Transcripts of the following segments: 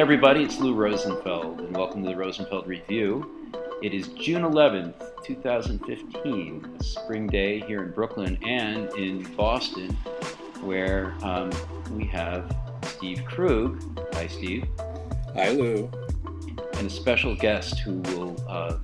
Hey everybody, it's Lou Rosenfeld, and welcome to the Rosenfeld Review. It is June 11th, 2015, a spring day here in Brooklyn and in Boston, where um, we have Steve Krug. Hi, Steve. Hi, Lou. And a special guest who will uh,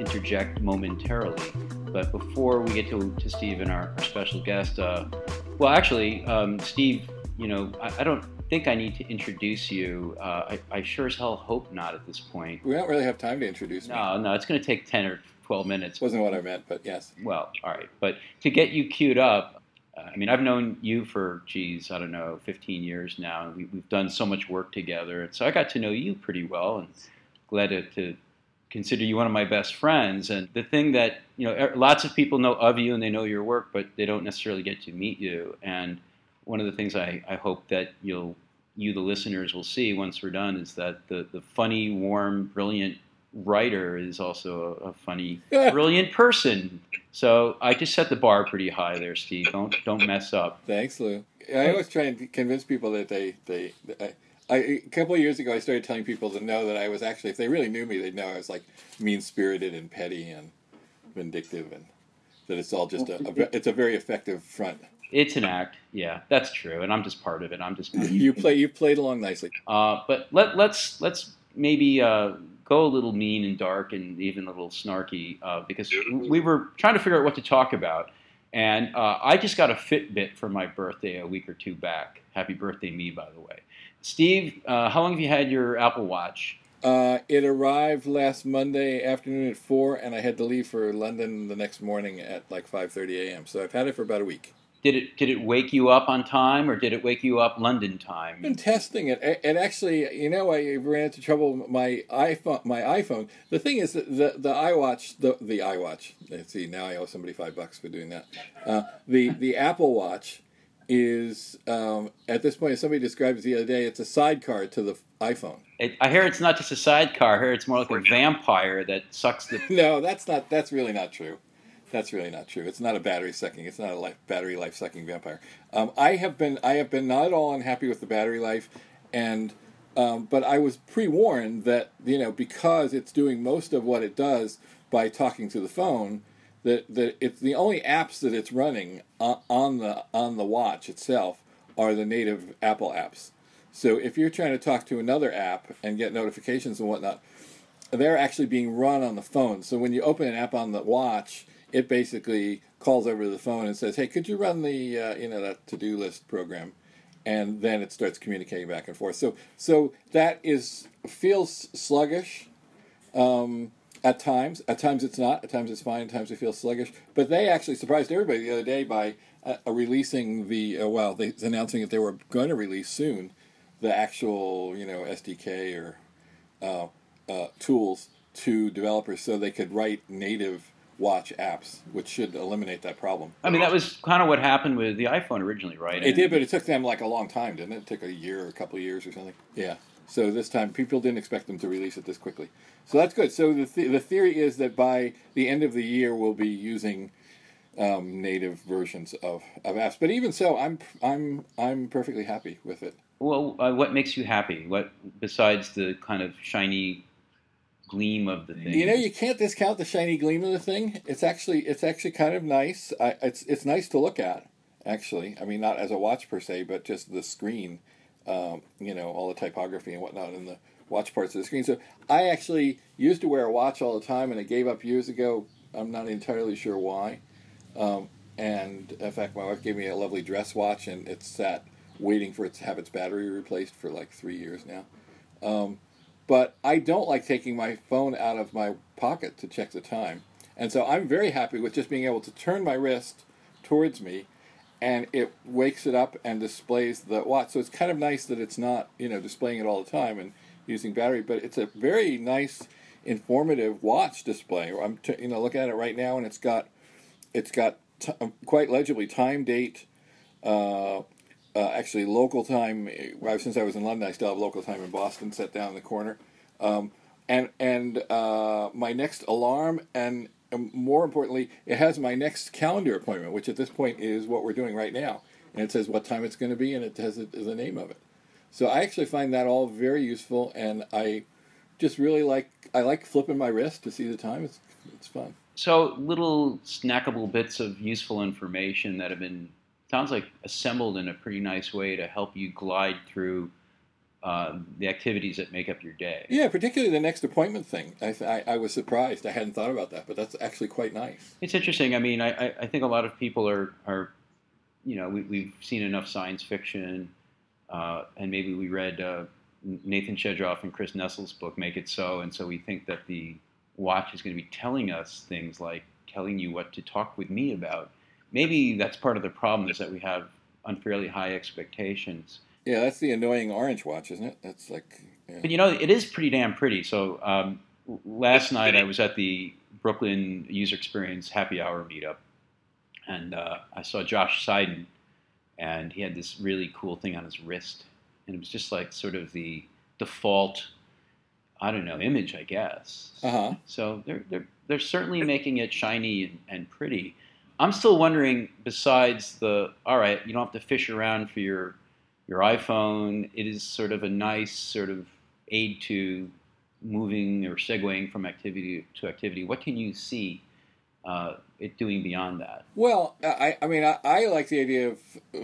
interject momentarily. But before we get to, to Steve and our, our special guest, uh, well, actually, um, Steve, you know, I, I, don't think I need to introduce you. Uh, I, I, sure as hell hope not at this point. We don't really have time to introduce no, me. No, no, it's going to take 10 or 12 minutes. Wasn't what I meant, but yes. Well, all right. But to get you queued up, uh, I mean, I've known you for, geez, I don't know, 15 years now. We, have done so much work together. And so I got to know you pretty well and glad to, to consider you one of my best friends. And the thing that, you know, er, lots of people know of you and they know your work, but they don't necessarily get to meet you. And one of the things I, I hope that you'll, you, the listeners, will see once we're done is that the, the funny, warm, brilliant writer is also a, a funny, brilliant person. So I just set the bar pretty high there, Steve. Don't don't mess up. Thanks, Lou. I always try and convince people that they they. they I, a couple of years ago, I started telling people to know that I was actually, if they really knew me, they'd know I was like mean spirited and petty and vindictive, and that it's all just a, a, it's a very effective front. It's an act, yeah, that's true, and I'm just part of it. I'm just you play you played along nicely. Uh, but let let's let's maybe uh, go a little mean and dark and even a little snarky uh, because we were trying to figure out what to talk about. And uh, I just got a Fitbit for my birthday a week or two back. Happy birthday, me, by the way. Steve, uh, how long have you had your Apple Watch? Uh, it arrived last Monday afternoon at four, and I had to leave for London the next morning at like five thirty a.m. So I've had it for about a week. Did it did it wake you up on time, or did it wake you up London time? I've been testing it, and actually, you know, I ran into trouble. with My iPhone, my iPhone. The thing is, that the the iWatch, the the iWatch. Let's see, now I owe somebody five bucks for doing that. Uh, the the Apple Watch is um, at this point, somebody described it the other day. It's a sidecar to the iPhone. It, I hear it's not just a sidecar. I hear it's more like a vampire that sucks the. no, that's not. That's really not true. That's really not true. It's not a battery sucking. It's not a life, battery life sucking vampire. Um, I have been. I have been not at all unhappy with the battery life, and um, but I was pre warned that you know because it's doing most of what it does by talking to the phone that that it's the only apps that it's running on the on the watch itself are the native Apple apps. So if you're trying to talk to another app and get notifications and whatnot, they're actually being run on the phone. So when you open an app on the watch, it basically calls over the phone and says, "Hey, could you run the uh, you know that to do list program?" And then it starts communicating back and forth. So so that is feels sluggish. Um, at times, at times it's not. At times it's fine. At times it feels sluggish. But they actually surprised everybody the other day by uh, releasing the uh, well, they announcing that they were going to release soon the actual you know SDK or uh, uh, tools to developers so they could write native watch apps, which should eliminate that problem. I mean, that was kind of what happened with the iPhone originally, right? It did, but it took them like a long time, didn't it? It took a year or a couple of years or something. Yeah. So this time, people didn't expect them to release it this quickly. So that's good. So the th- the theory is that by the end of the year, we'll be using um, native versions of, of apps. But even so, I'm I'm I'm perfectly happy with it. Well, uh, what makes you happy? What besides the kind of shiny gleam of the thing? You know, you can't discount the shiny gleam of the thing. It's actually it's actually kind of nice. I, it's it's nice to look at. Actually, I mean, not as a watch per se, but just the screen um, you know, all the typography and whatnot in the watch parts of the screen. So I actually used to wear a watch all the time, and I gave up years ago. I'm not entirely sure why. Um, and in fact, my wife gave me a lovely dress watch, and it's sat waiting for it to have its battery replaced for like three years now. Um, but I don't like taking my phone out of my pocket to check the time. And so I'm very happy with just being able to turn my wrist towards me and it wakes it up and displays the watch. So it's kind of nice that it's not you know displaying it all the time and using battery, but it's a very nice, informative watch display. I'm t- you know looking at it right now, and it's got it's got t- um, quite legibly time, date. Uh, uh, actually, local time. Since I was in London, I still have local time in Boston set down in the corner, um, and and uh, my next alarm and and more importantly, it has my next calendar appointment, which at this point is what we're doing right now. And it says what time it's going to be, and it has the name of it. So I actually find that all very useful, and I just really like I like flipping my wrist to see the time. It's it's fun. So little snackable bits of useful information that have been sounds like assembled in a pretty nice way to help you glide through uh, the activities that make up your day. Yeah, particularly the next appointment thing. I, I, I, was surprised. I hadn't thought about that, but that's actually quite nice. It's interesting. I mean, I, I think a lot of people are, are you know, we, we've seen enough science fiction, uh, and maybe we read uh, Nathan Shedroff and Chris Noessel's book, Make It So, and so we think that the watch is going to be telling us things like telling you what to talk with me about. Maybe that's part of the problem is that we have unfairly high expectations yeah, that's the annoying orange watch, isn't it? That's like. Yeah. But you know, it is pretty damn pretty. So um, last night I was at the Brooklyn User Experience Happy Hour meetup, and uh, I saw Josh Seiden, and he had this really cool thing on his wrist, and it was just like sort of the default, I don't know, image, I guess. Uh-huh. So they're they're they're certainly making it shiny and, and pretty. I'm still wondering, besides the all right, you don't have to fish around for your your iPhone. It is sort of a nice sort of aid to moving or segueing from activity to activity. What can you see uh, it doing beyond that? Well, I, I mean, I, I, like the idea of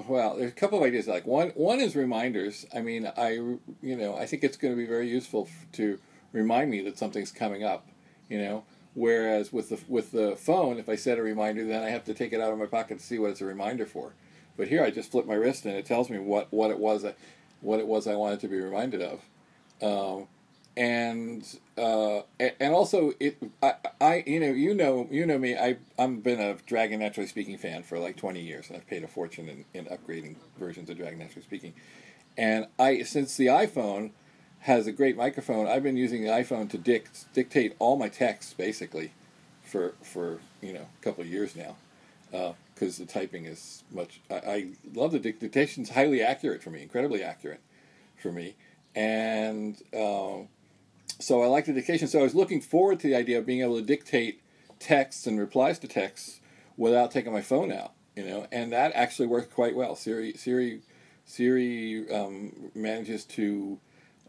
well, there's a couple of ideas. Like one, one is reminders. I mean, I you know, I think it's going to be very useful to remind me that something's coming up. You know, whereas with the with the phone, if I set a reminder, then I have to take it out of my pocket to see what it's a reminder for. But here I just flip my wrist and it tells me what, what it was, what it was I wanted to be reminded of. Um, and uh, and also it I, I you know you know you know me I I've been a Dragon Naturally Speaking fan for like twenty years and I've paid a fortune in, in upgrading versions of Dragon Naturally Speaking, and I since the iPhone has a great microphone I've been using the iPhone to dict, dictate all my texts basically for for you know a couple of years now. Uh, because the typing is much. I, I love the dictation; it's highly accurate for me, incredibly accurate for me, and um, so I like the dictation. So I was looking forward to the idea of being able to dictate texts and replies to texts without taking my phone out, you know, and that actually worked quite well. Siri, Siri, Siri um, manages to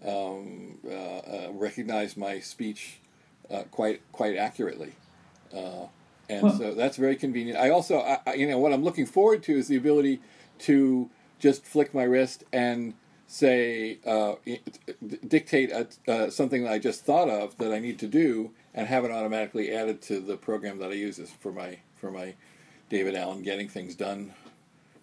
um, uh, uh, recognize my speech uh, quite quite accurately. Uh, and well, so that's very convenient. I also, I, you know, what I'm looking forward to is the ability to just flick my wrist and say, uh, dictate a, uh, something that I just thought of that I need to do, and have it automatically added to the program that I use for my for my David Allen getting things done,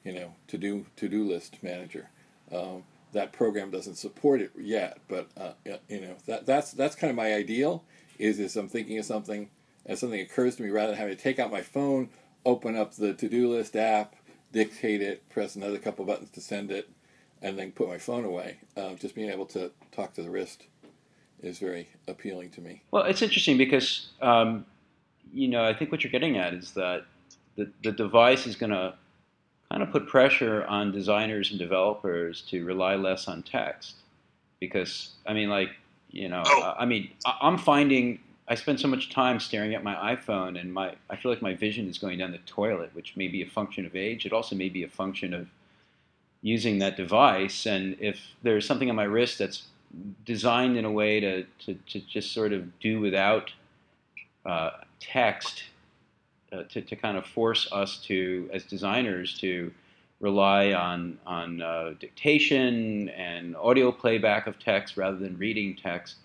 you know, to do to do list manager. Um, that program doesn't support it yet, but uh, you know that that's that's kind of my ideal. Is is I'm thinking of something and something occurs to me, rather than having to take out my phone, open up the to-do list app, dictate it, press another couple buttons to send it, and then put my phone away. Uh, just being able to talk to the wrist is very appealing to me. Well, it's interesting because um, you know I think what you're getting at is that the the device is going to kind of put pressure on designers and developers to rely less on text because I mean like you know oh. I mean I'm finding I spend so much time staring at my iPhone, and my I feel like my vision is going down the toilet, which may be a function of age. It also may be a function of using that device. And if there's something on my wrist that's designed in a way to to, to just sort of do without uh, text, uh, to to kind of force us to as designers to rely on on uh, dictation and audio playback of text rather than reading text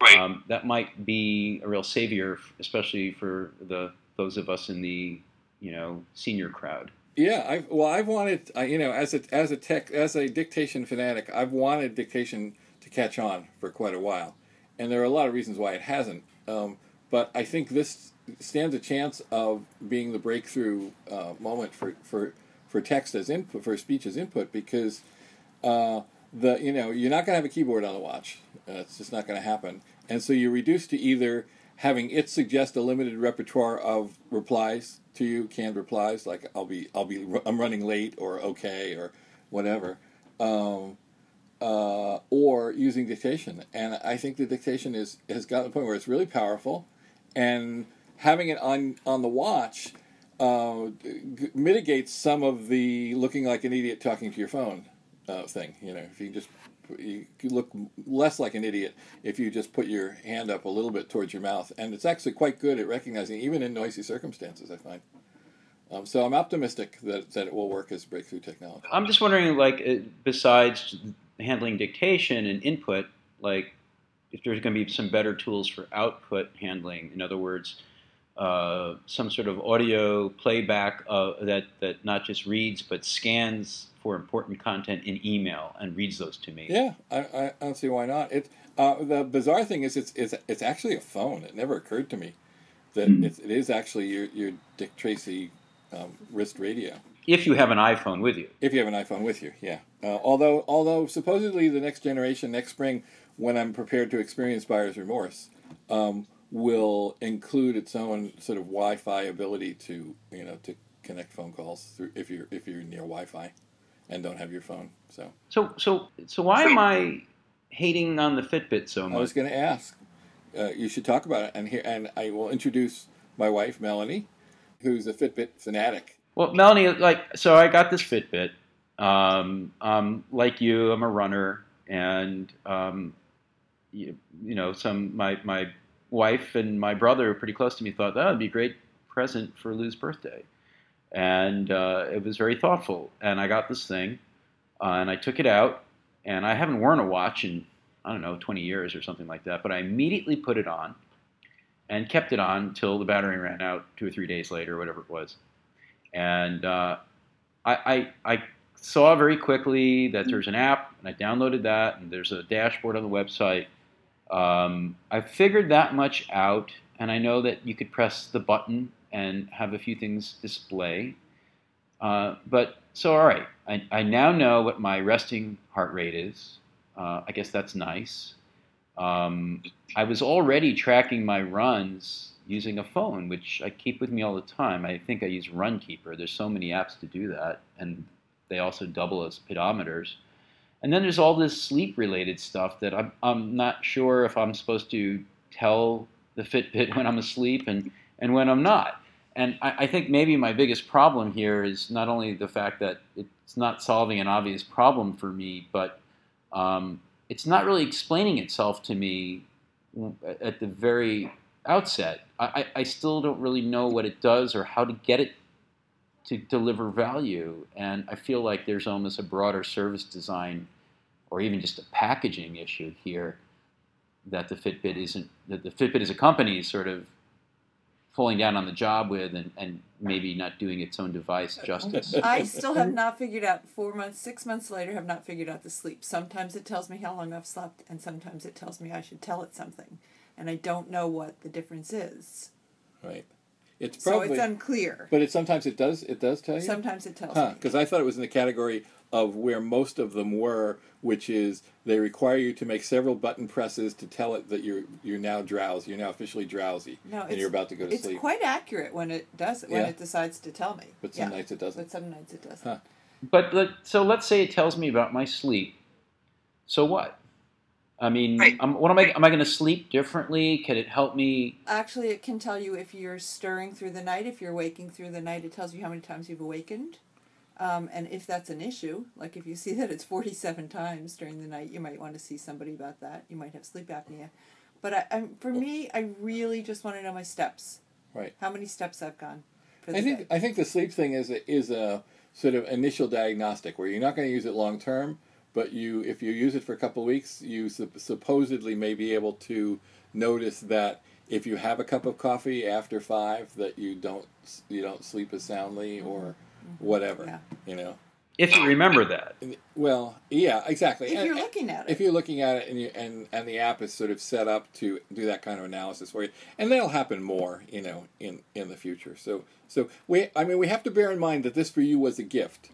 Right. Um, that might be a real savior, especially for the those of us in the you know senior crowd. Yeah, I well, I've wanted uh, you know as a as a tech as a dictation fanatic, I've wanted dictation to catch on for quite a while, and there are a lot of reasons why it hasn't. Um, but I think this stands a chance of being the breakthrough uh, moment for, for for text as input for speech as input because uh, the you know you're not going to have a keyboard on the watch. Uh, it's just not going to happen. And so you're reduced to either having it suggest a limited repertoire of replies to you, canned replies, like I'll be I'll be I'm running late or okay or whatever, um, uh, or using dictation. And I think the dictation is has gotten to the point where it's really powerful, and having it on on the watch. Uh, g- mitigates some of the looking like an idiot talking to your phone uh, thing. You know, if you just you look less like an idiot if you just put your hand up a little bit towards your mouth, and it's actually quite good at recognizing even in noisy circumstances. I find. Um, so I'm optimistic that, that it will work as breakthrough technology. I'm just wondering, like, uh, besides handling dictation and input, like, if there's going to be some better tools for output handling. In other words, uh, some sort of audio playback uh, that that not just reads but scans for important content in email and reads those to me. Yeah, I, I don't see why not. It uh, the bizarre thing is it's, it's it's actually a phone. It never occurred to me that mm. it's, it is actually your your Dick Tracy um, wrist radio. If you have an iPhone with you. If you have an iPhone with you, yeah. Uh, although although supposedly the next generation next spring, when I'm prepared to experience buyer's remorse. Um, will include its own sort of Wi-Fi ability to you know to connect phone calls through if you're if you're near Wi-Fi and don't have your phone. So so so so why am I hating on the Fitbit so much? I was going to ask. Uh, you should talk about it, and here and I will introduce my wife Melanie, who's a Fitbit fanatic. Well, Melanie, like so, I got this Fitbit. Um, um, like you, I'm a runner, and um, you, you know, some my my wife and my brother, pretty close to me, thought that would be a great present for Lou's birthday. And uh, it was very thoughtful. And I got this thing, uh, and I took it out, and I haven't worn a watch in, I don't know, 20 years or something like that, but I immediately put it on and kept it on until the battery ran out two or three days later, whatever it was. And uh, I, I, I saw very quickly that there's an app, and I downloaded that, and there's a dashboard on the website um, I figured that much out, and I know that you could press the button and have a few things display. Uh, but so, all right, I, I, now know what my resting heart rate is. Uh, I guess that's nice. Um, I was already tracking my runs using a phone, which I keep with me all the time. I think I use Runkeeper. There's so many apps to do that, and they also double as pedometers. And then there's all this sleep related stuff that I'm, I'm not sure if I'm supposed to tell the Fitbit when I'm asleep and, and when I'm not. And I, I think maybe my biggest problem here is not only the fact that it's not solving an obvious problem for me, but um, it's not really explaining itself to me at the very outset. I, I still don't really know what it does or how to get it to deliver value. And I feel like there's almost a broader service design or even just a packaging issue here that the Fitbit isn't, that the Fitbit as a company is sort of falling down on the job with and, and maybe not doing its own device justice. I still have not figured out, four months, six months later, have not figured out the sleep. Sometimes it tells me how long I've slept, and sometimes it tells me I should tell it something. And I don't know what the difference is. Right. It's probably, so it's unclear. But it sometimes it does it does tell you. Sometimes it tells huh, Because I thought it was in the category of where most of them were, which is they require you to make several button presses to tell it that you're you're now drowsy, you're now officially drowsy, no, and you're about to go to it's sleep. It's quite accurate when it does it, when yeah. it decides to tell me. But some yeah. nights it doesn't. But some nights it doesn't. Huh. But so let's say it tells me about my sleep. So what? I mean, right. what am I? Am I going to sleep differently? Can it help me? Actually, it can tell you if you're stirring through the night. If you're waking through the night, it tells you how many times you've awakened. Um, and if that's an issue, like if you see that it's 47 times during the night, you might want to see somebody about that. You might have sleep apnea. But I, I, for me, I really just want to know my steps. Right. How many steps I've gone. I think day. I think the sleep thing is a, is a sort of initial diagnostic where you're not going to use it long term, but you if you use it for a couple of weeks, you supposedly may be able to notice that if you have a cup of coffee after five, that you don't you don't sleep as soundly or mm-hmm. whatever. Yeah. You know. If you remember that. Well, yeah, exactly. If and, you're looking at it. If you're looking at it and you, and and the app is sort of set up to do that kind of analysis for you, and that'll happen more, you know, in in the future. So so we, I mean, we have to bear in mind that this for you was a gift.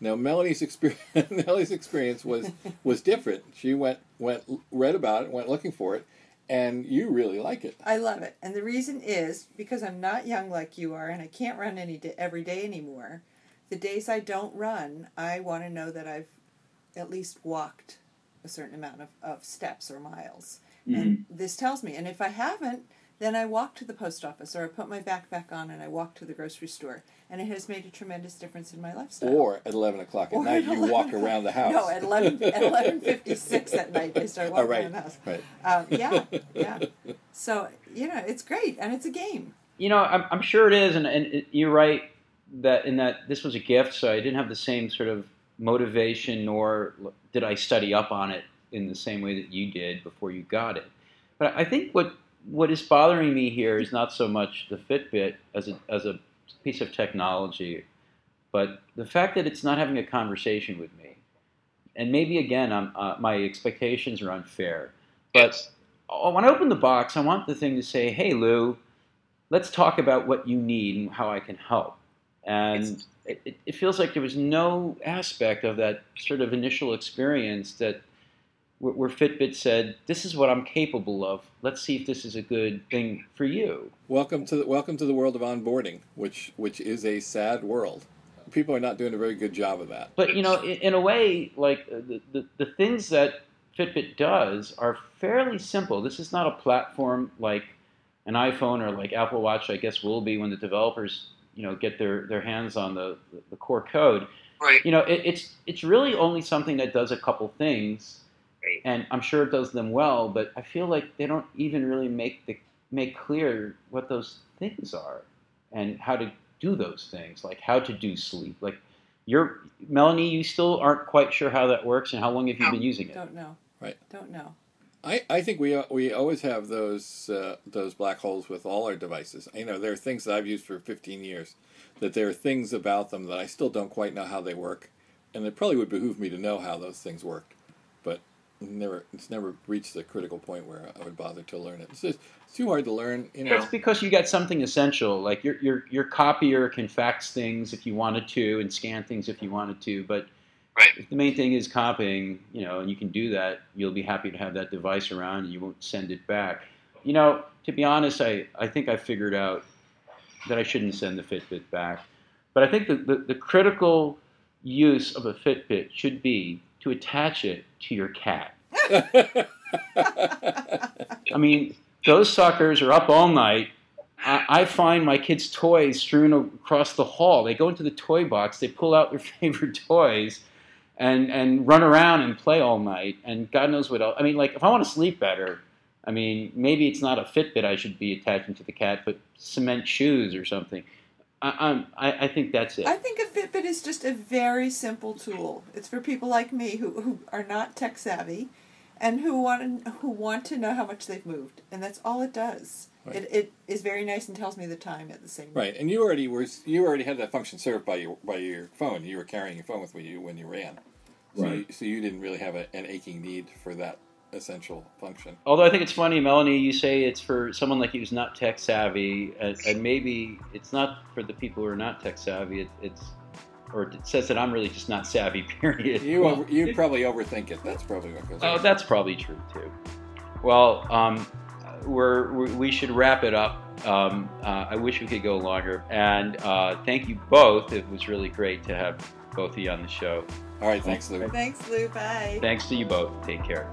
Now Melanie's experience, Melanie's experience was was different. She went went read about it, went looking for it, and you really like it. I love it, and the reason is because I'm not young like you are, and I can't run any day, every day anymore. The days I don't run, I want to know that I've at least walked a certain amount of, of steps or miles, mm-hmm. and this tells me. And if I haven't, Then I walk to the post office, or I put my backpack on and I walk to the grocery store, and it has made a tremendous difference in my lifestyle. Or at eleven o'clock at Or night, at you walk around the house. No, at eleven at eleven fifty six at night I start Oh, walking right, around the house. right. Um, yeah, yeah. So you know, it's great, and it's a game. You know, I'm, I'm sure it is, and, and it, you're right that in that this was a gift, so I didn't have the same sort of motivation, nor did I study up on it in the same way that you did before you got it. But I think what what is bothering me here is not so much the Fitbit as a as a piece of technology, but the fact that it's not having a conversation with me. And maybe again, I'm, uh, my expectations are unfair. But when I open the box, I want the thing to say, "Hey, Lou, let's talk about what you need and how I can help." And it, it feels like there was no aspect of that sort of initial experience that where, where Fitbit said, "This is what I'm capable of. Let's see if this is a good thing for you." Welcome to the welcome to the world of onboarding, which which is a sad world. People are not doing a very good job of that. But you know, in, in a way, like uh, the, the, the things that Fitbit does are fairly simple. This is not a platform like an iPhone or like Apple Watch. I guess will be when the developers you know get their, their hands on the, the core code. Right. You know, it, it's it's really only something that does a couple things, Right. and I'm sure it does them well. But I feel like they don't even really make the make clear what those things are and how to do those things, like how to do sleep. Like you're Melanie, you still aren't quite sure how that works and how long have you been using it? Don't know. Right. Don't know. I, I think we we always have those uh, those black holes with all our devices. You know, there are things that I've used for 15 years that there are things about them that I still don't quite know how they work, and it probably would behoove me to know how those things work, but never it's never reached the critical point where I would bother to learn it. It's just it's too hard to learn. You know, That's because you got something essential. Like your your your copier can fax things if you wanted to and scan things if you wanted to, but Right. if the main thing is copying, you know, and you can do that, you'll be happy to have that device around and you won't send it back. You know, to be honest, I, I think I figured out that I shouldn't send the Fitbit back. But I think the, the, the critical use of a Fitbit should be to attach it to your cat. I mean, those suckers are up all night. I, I find my kids' toys strewn across the hall. They go into the toy box, they pull out their favorite toys, and and run around and play all night. And God knows what else. I mean, like if I want to sleep better, I mean, maybe it's not a Fitbit I should be attaching to the cat, but cement shoes or something. I, I, I think that's it. I think a Fitbit is just a very simple tool. It's for people like me who, who are not tech savvy, and who want to, who want to know how much they've moved, and that's all it does. Right. It, it is very nice and tells me the time at the same time. right, and you already were you already had that function served by your by your phone. You were carrying your phone with you when you ran, so Right. you, so you didn't really have a, an aching need for that essential function. Although I think it's funny, Melanie, you say it's for someone like you who's not tech savvy, and, and maybe it's not for the people who are not tech savvy. It, it's or it says that I'm really just not savvy. Period. You Well, over, you probably overthink it. That's probably what goes. Oh, on. that's probably true too. Well, um, we're, we we should wrap it up. Um, uh, I wish we could go longer. And uh, thank you both. It was really great to have both of you on the show. All right, thanks, Lou. Thanks, Lou. Bye. Thanks to you both. Take care.